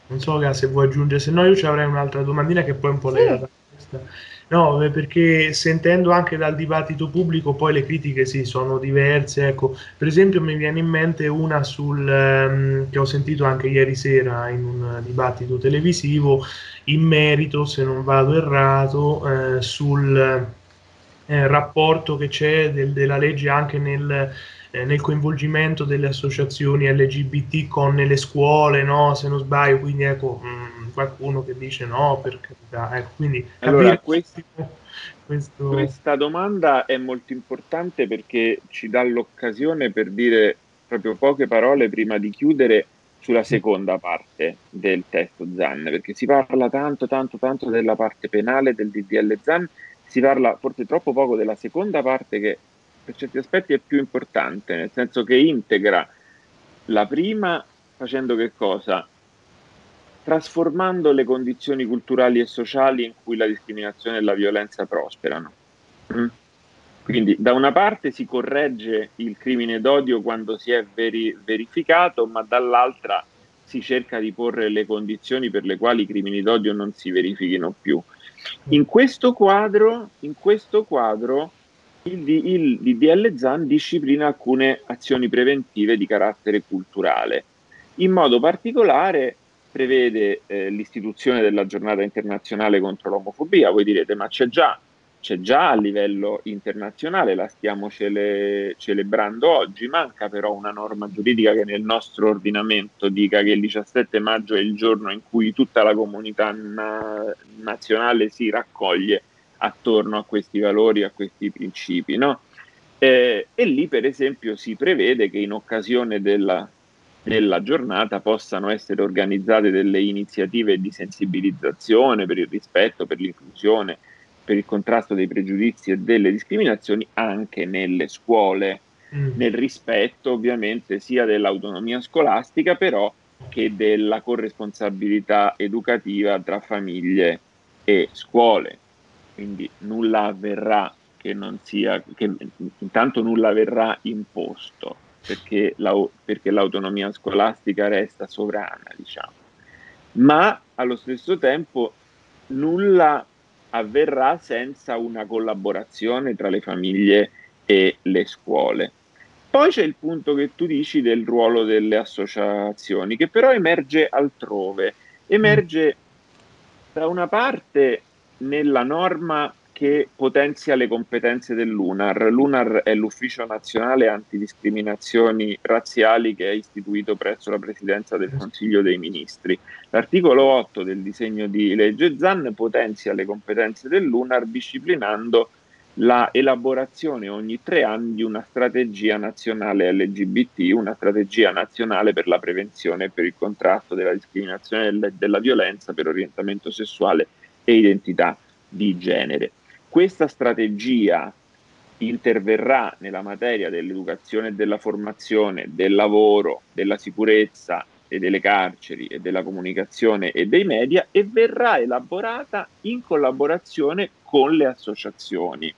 Non so se vuoi aggiungere, se no io ci avrei un'altra domandina che poi è un po' legata a questa. No, perché sentendo anche dal dibattito pubblico poi le critiche sì, sono diverse. Ecco, per esempio mi viene in mente una sul, um, che ho sentito anche ieri sera in un dibattito televisivo in merito, se non vado errato, eh, sul eh, rapporto che c'è del, della legge anche nel eh, nel coinvolgimento delle associazioni LGBT con le scuole, no? se non sbaglio, quindi ecco mh, mm, qualcuno che dice no, per carità. Ecco, quindi allora, questi, questo... questa domanda è molto importante perché ci dà l'occasione per dire proprio poche parole prima di chiudere sulla seconda parte del testo ZAN, perché si parla tanto, tanto, tanto della parte penale del DDL ZAN, si parla forse troppo poco della seconda parte che per certi aspetti è più importante, nel senso che integra la prima facendo che cosa? Trasformando le condizioni culturali e sociali in cui la discriminazione e la violenza prosperano. Mm? Quindi da una parte si corregge il crimine d'odio quando si è veri- verificato, ma dall'altra si cerca di porre le condizioni per le quali i crimini d'odio non si verifichino più. In questo quadro, in questo quadro il, il DDL ZAN disciplina alcune azioni preventive di carattere culturale. In modo particolare prevede eh, l'istituzione della giornata internazionale contro l'omofobia. Voi direte, ma c'è già, c'è già a livello internazionale, la stiamo cele- celebrando oggi, manca però una norma giuridica che nel nostro ordinamento dica che il 17 maggio è il giorno in cui tutta la comunità na- nazionale si raccoglie attorno a questi valori, a questi principi. No? Eh, e lì, per esempio, si prevede che in occasione della, della giornata possano essere organizzate delle iniziative di sensibilizzazione per il rispetto, per l'inclusione, per il contrasto dei pregiudizi e delle discriminazioni anche nelle scuole, mm. nel rispetto ovviamente sia dell'autonomia scolastica, però che della corresponsabilità educativa tra famiglie e scuole. Quindi nulla avverrà che non sia, che intanto nulla verrà imposto, perché, la, perché l'autonomia scolastica resta sovrana, diciamo. Ma allo stesso tempo nulla avverrà senza una collaborazione tra le famiglie e le scuole. poi c'è il punto che tu dici del ruolo delle associazioni, che però emerge altrove. Emerge da una parte nella norma che potenzia le competenze dell'UNAR. L'UNAR è l'Ufficio Nazionale Antidiscriminazioni Razziali che è istituito presso la Presidenza del Consiglio dei Ministri. L'articolo 8 del disegno di legge ZAN potenzia le competenze dell'UNAR disciplinando la elaborazione ogni tre anni di una strategia nazionale LGBT, una strategia nazionale per la prevenzione e per il contrasto della discriminazione e della violenza per orientamento sessuale e identità di genere. Questa strategia interverrà nella materia dell'educazione e della formazione, del lavoro, della sicurezza e delle carceri e della comunicazione e dei media e verrà elaborata in collaborazione con le associazioni.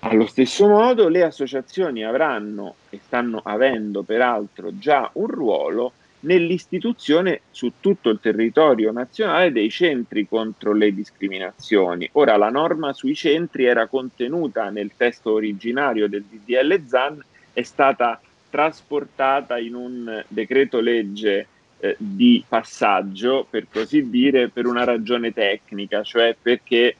Allo stesso modo le associazioni avranno e stanno avendo peraltro già un ruolo nell'istituzione su tutto il territorio nazionale dei centri contro le discriminazioni. Ora la norma sui centri era contenuta nel testo originario del DDL ZAN, è stata trasportata in un decreto legge eh, di passaggio, per così dire, per una ragione tecnica, cioè perché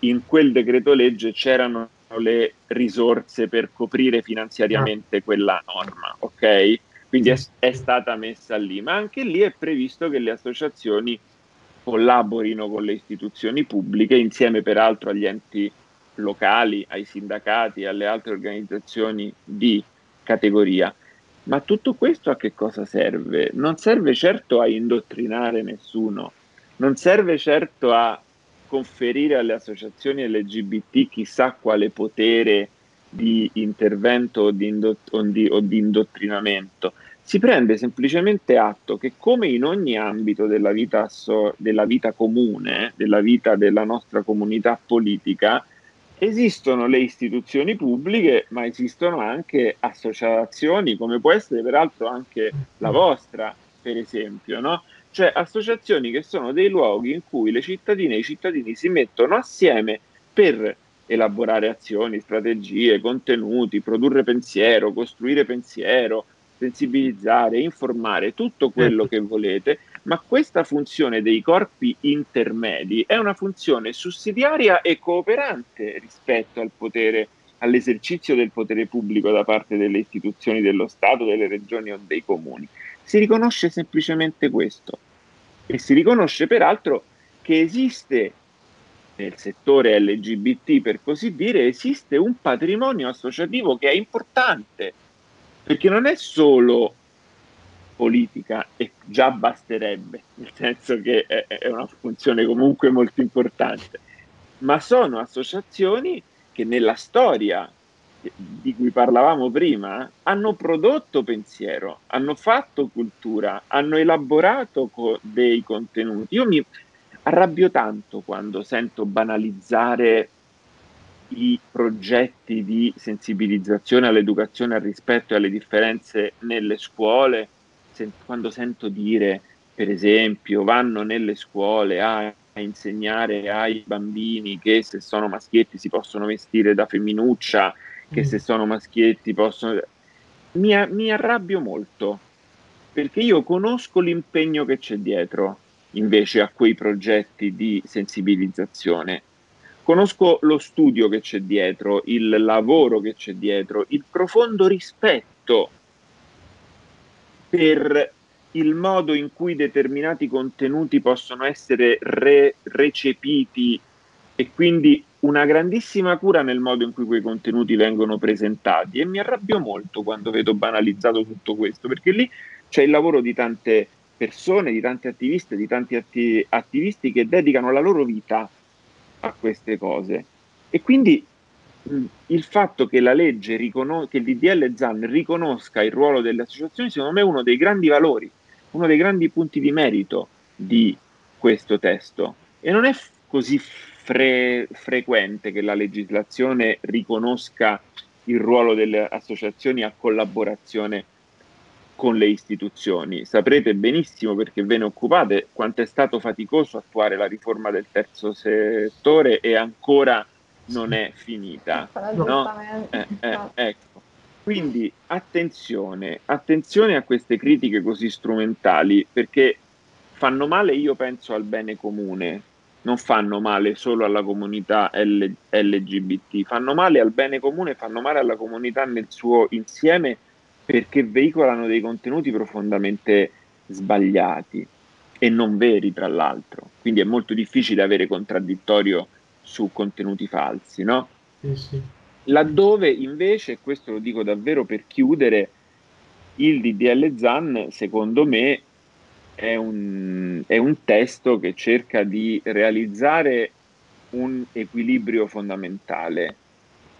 in quel decreto legge c'erano le risorse per coprire finanziariamente quella norma, ok? Quindi è, è, stata messa lì, ma anche lì è previsto che le associazioni collaborino con le istituzioni pubbliche, insieme peraltro agli enti locali, ai sindacati alle altre organizzazioni di categoria. Ma tutto questo a che cosa serve? Non serve certo a indottrinare nessuno, non serve certo a conferire alle associazioni LGBT chissà quale potere di intervento o di, indott- o di, o di indottrinamento, si prende semplicemente atto che come in ogni ambito della vita, so- della vita comune, della vita della nostra comunità politica, esistono le istituzioni pubbliche, ma esistono anche associazioni, come può essere peraltro anche la vostra, per esempio, no? Cioè associazioni che sono dei luoghi in cui le cittadine e i cittadini si mettono assieme per elaborare azioni, strategie, contenuti, produrre pensiero, costruire pensiero, sensibilizzare, informare, tutto quello certo. che volete, ma questa funzione dei corpi intermedi è una funzione sussidiaria e cooperante rispetto al potere, all'esercizio del potere pubblico da parte delle istituzioni dello Stato, delle regioni o dei comuni. Si riconosce semplicemente questo e si riconosce peraltro che esiste nel settore LGBT, per così dire, esiste un patrimonio associativo che è importante, perché non è solo politica e già basterebbe, nel senso che è, è una funzione comunque molto importante, ma sono associazioni che nella storia di cui parlavamo prima hanno prodotto pensiero, hanno fatto cultura, hanno elaborato co- dei contenuti. Io mi, arrabbio tanto quando sento banalizzare i progetti di sensibilizzazione all'educazione, al rispetto e alle differenze nelle scuole, se, quando sento dire, per esempio, vanno nelle scuole a, a, insegnare ai bambini che se sono maschietti si possono vestire da femminuccia, che mm. se sono maschietti possono... Mi, mi arrabbio molto, perché io conosco l'impegno che c'è dietro invece a quei progetti di sensibilizzazione. Conosco lo studio che c'è dietro, il lavoro che c'è dietro, il profondo rispetto per il modo in cui determinati contenuti possono essere re- recepiti e quindi una grandissima cura nel modo in cui quei contenuti vengono presentati. E mi arrabbio molto quando vedo banalizzato tutto questo perché lì c'è il lavoro di tante persone, di tanti attivisti, di tanti atti- attivisti che dedicano la loro vita a queste cose. E quindi mh, il fatto che la legge, riconos- che il DDL ZAN riconosca il ruolo delle associazioni, secondo me è uno dei grandi valori, uno dei grandi punti di merito di questo testo. E non è f- così fre- frequente che la legislazione riconosca il ruolo delle associazioni a collaborazione con le istituzioni. Saprete benissimo perché ve ne occupate quanto è stato faticoso attuare la riforma del terzo settore e ancora non è finita. No? Eh, eh, ecco. Quindi attenzione, attenzione a queste critiche così strumentali perché fanno male, io penso, al bene comune, non fanno male solo alla comunità L- LGBT, fanno male al bene comune, fanno male alla comunità nel suo insieme perché veicolano dei contenuti profondamente sbagliati e non veri, tra l'altro. Quindi è molto difficile avere contraddittorio su contenuti falsi, no? Sì, sì. Laddove invece, questo lo dico davvero per chiudere, il DDL ZAN, secondo me, è un, è un testo che cerca di realizzare un equilibrio fondamentale,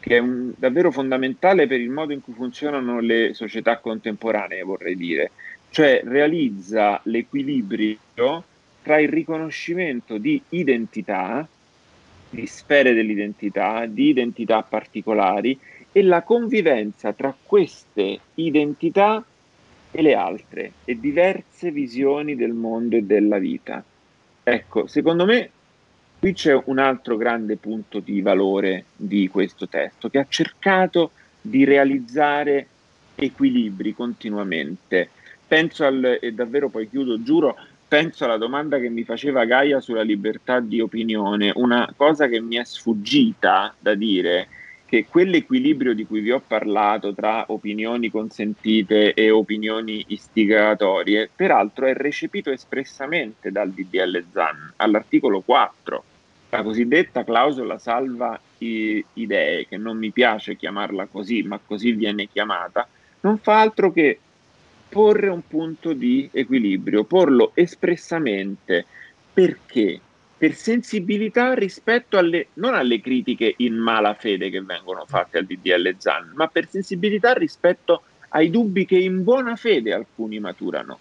che è un, davvero fondamentale per il modo in cui funzionano le società contemporanee, vorrei dire. Cioè realizza l'equilibrio tra il riconoscimento di identità, di sfere dell'identità, di identità particolari e la convivenza tra queste identità e le altre e diverse visioni del mondo e della vita. Ecco, secondo me qui c'è un altro grande punto di valore di questo testo che ha cercato di realizzare equilibri continuamente. Penso al, e davvero poi chiudo, giuro, penso alla domanda che mi faceva Gaia sulla libertà di opinione, una cosa che mi è sfuggita da dire che quell'equilibrio di cui vi ho parlato tra opinioni consentite e opinioni istigatorie, peraltro è recepito espressamente dal DDL ZAN all'articolo 4, la cosiddetta clausola salva idee, che non mi piace chiamarla così, ma così viene chiamata, non fa altro che porre un punto di equilibrio, porlo espressamente perché per sensibilità rispetto alle non alle critiche in mala fede che vengono fatte al DDL Zan, ma per sensibilità rispetto ai dubbi che in buona fede alcuni maturano.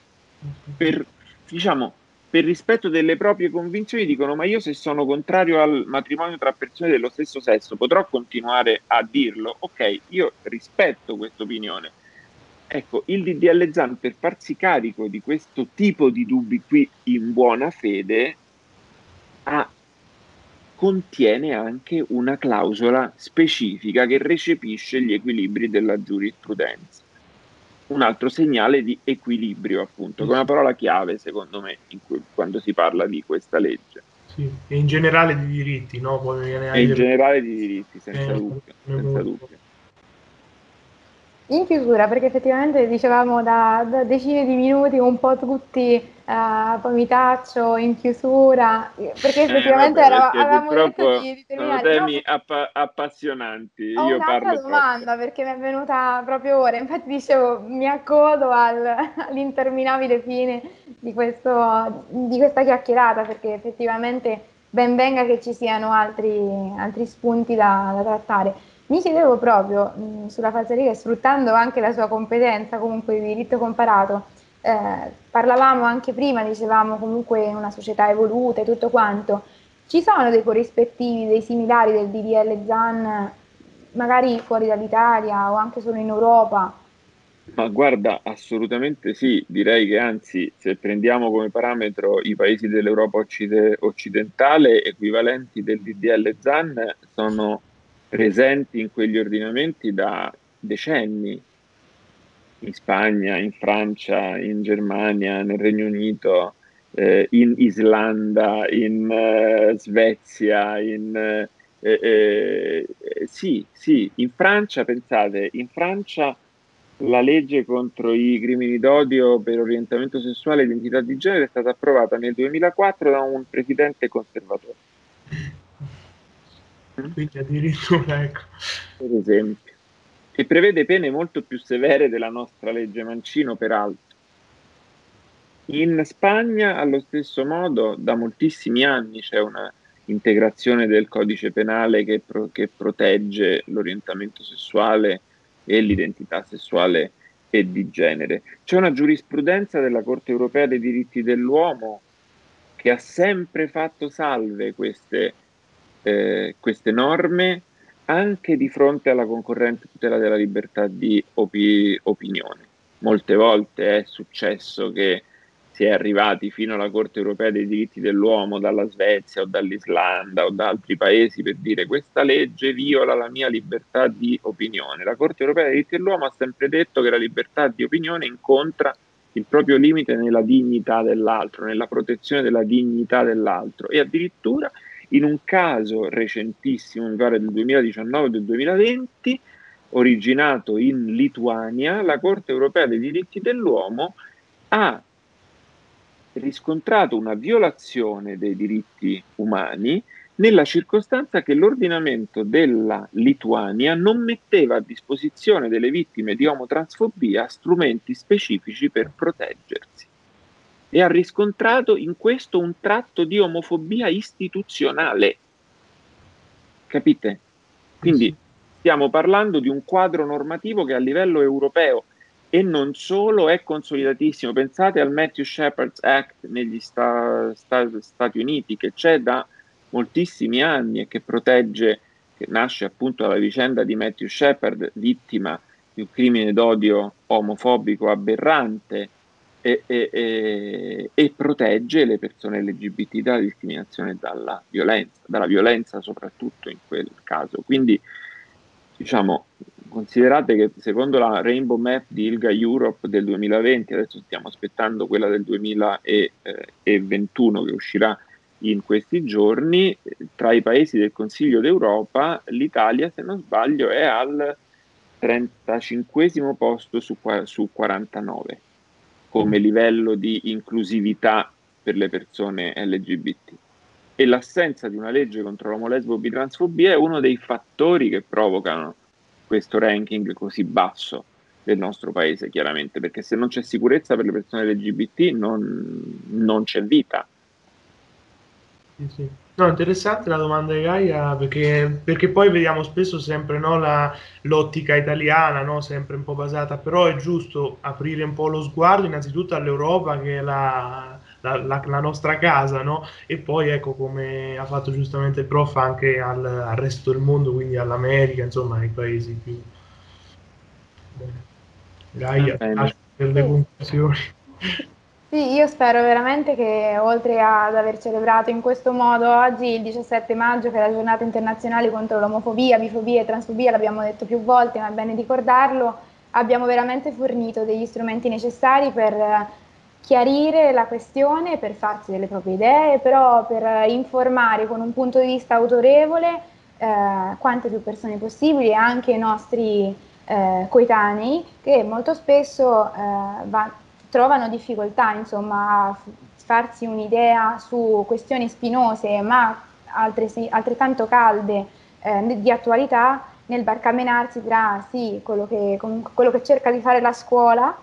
Per diciamo per rispetto delle proprie convinzioni dicono ma io se sono contrario al matrimonio tra persone dello stesso sesso potrò continuare a dirlo? Ok, io rispetto questa opinione Ecco, il DDL ZAN per farsi carico di questo tipo di dubbi qui in buona fede ha, contiene anche una clausola specifica che recepisce gli equilibri della giurisprudenza. Un altro segnale di equilibrio, appunto, che è una parola chiave secondo me cui, quando si parla di questa legge. Sì, e in generale di diritti, no? Poi viene e in generale di diritti, senza eh, dubbio. Senza dubbio. In chiusura, perché effettivamente dicevamo da, da decine di minuti un po' tutti uh, poi mi taccio in chiusura, perché eh, effettivamente eh, vabbè, avevamo detto di, di terminare. Sono temi app- appassionanti. Ho Io un'altra domanda troppo. perché mi è venuta proprio ora, infatti dicevo mi accodo al, all'interminabile fine di, questo, di questa chiacchierata perché effettivamente ben venga che ci siano altri, altri spunti da, da trattare. Mi chiedevo proprio mh, sulla falsariga, sfruttando anche la sua competenza comunque di diritto comparato, eh, parlavamo anche prima, dicevamo comunque una società evoluta e tutto quanto, ci sono dei corrispettivi, dei similari del DDL ZAN, magari fuori dall'Italia o anche solo in Europa? Ma guarda, assolutamente sì, direi che anzi, se prendiamo come parametro i paesi dell'Europa occide- occidentale, equivalenti del DDL ZAN sono presenti in quegli ordinamenti da decenni, in Spagna, in Francia, in Germania, nel Regno Unito, eh, in Islanda, in eh, Svezia, in... Eh, eh, sì, sì, in Francia, pensate, in Francia la legge contro i crimini d'odio per orientamento sessuale e identità di genere è stata approvata nel 2004 da un presidente conservatore. Quindi addirittura, ecco. Per esempio. E prevede pene molto più severe della nostra legge Mancino, peraltro. In Spagna, allo stesso modo, da moltissimi anni c'è una integrazione del codice penale che, pro- che protegge l'orientamento sessuale e l'identità sessuale e di genere. C'è una giurisprudenza della Corte europea dei diritti dell'uomo che ha sempre fatto salve queste eh, queste norme anche di fronte alla concorrente tutela della libertà di opi- opinione. Molte volte è successo che si è arrivati fino alla Corte europea dei diritti dell'uomo dalla Svezia o dall'Islanda o da altri paesi per dire questa legge viola la mia libertà di opinione. La Corte europea dei diritti dell'uomo ha sempre detto che la libertà di opinione incontra il proprio limite nella dignità dell'altro, nella protezione della dignità dell'altro e addirittura in un caso recentissimo, mi pare del 2019 o del 2020, originato in Lituania, la Corte europea dei diritti dell'uomo ha riscontrato una violazione dei diritti umani nella circostanza che l'ordinamento della Lituania non metteva a disposizione delle vittime di omotransfobia strumenti specifici per proteggersi e ha riscontrato in questo un tratto di omofobia istituzionale. Capite? Quindi stiamo parlando di un quadro normativo che a livello europeo e non solo è consolidatissimo. Pensate al Matthew Shepard's Act negli sta, sta, Stati Uniti che c'è da moltissimi anni e che protegge, che nasce appunto dalla vicenda di Matthew Shepard, vittima di un crimine d'odio omofobico aberrante e, e, e, e protegge le persone LGBT dalla discriminazione e dalla violenza, dalla violenza soprattutto in quel caso. Quindi diciamo considerate che secondo la Rainbow Map di ILGA Europe del 2020, adesso stiamo aspettando quella del 2021 che uscirà in questi giorni, tra i paesi del Consiglio d'Europa l'Italia, se non sbaglio, è al 35 posto su, su 49 come livello di inclusività per le persone LGBT. E l'assenza di una legge contro l'omolesbo bitransfobia è uno dei fattori che provocano questo ranking così basso del nostro paese, chiaramente, perché se non c'è sicurezza per le persone LGBT non, non c'è vita. Sì, sì. No, interessante la domanda di Gaia perché, perché poi vediamo spesso sempre no, la, l'ottica italiana, no, sempre un po' basata, però è giusto aprire un po' lo sguardo innanzitutto all'Europa che è la, la, la, nostra casa, no? E poi ecco come ha fatto giustamente il prof anche al, al resto del mondo, quindi all'America, insomma ai paesi più... Gaia, per le conclusioni. Sì, io spero veramente che oltre ad aver celebrato in questo modo oggi il 17 maggio, che è la giornata internazionale contro l'omofobia, bifobia e transfobia, l'abbiamo detto più volte, ma è bene ricordarlo, abbiamo veramente fornito degli strumenti necessari per chiarire la questione, per farsi delle proprie idee, però per informare con un punto di vista autorevole eh, quante più persone possibili, anche i nostri eh, coetanei, che molto spesso eh, va, trovano difficoltà insomma, a farsi un'idea su questioni spinose, ma altrettanto calde eh, di attualità, nel barcamenarsi tra sì, quello che, quello che cerca di fare la scuola,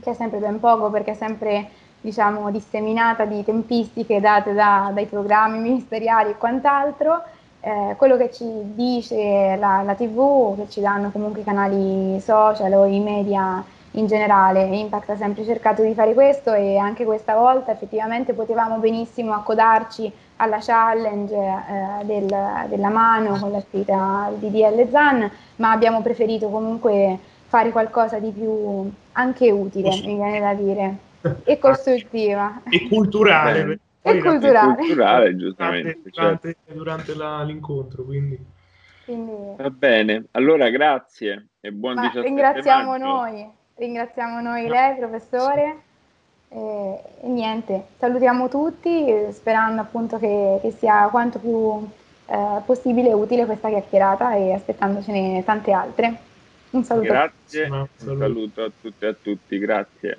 che è sempre ben poco perché è sempre diciamo, disseminata di tempistiche date da, dai programmi ministeriali e quant'altro, eh, quello che ci dice la, la, TV, che ci danno comunque i canali social o i media in generale. Impact ha sempre cercato di fare questo e anche questa volta effettivamente potevamo benissimo accodarci alla challenge eh, del, della mano con la sfida di DL ZAN, ma abbiamo preferito comunque fare qualcosa di più anche utile, mi viene da dire, e costruttiva. E culturale. e culturale. culturale, giustamente. Durante, certo. durante la, l'incontro, quindi. quindi. Va bene, allora grazie e buon Ma Ringraziamo maggio. noi, ringraziamo noi lei, professore. E, e, niente, salutiamo tutti sperando appunto che, che sia quanto più eh, possibile utile questa chiacchierata e aspettandocene tante altre. Un saluto. Grazie, un saluto a tutti e a tutti, grazie.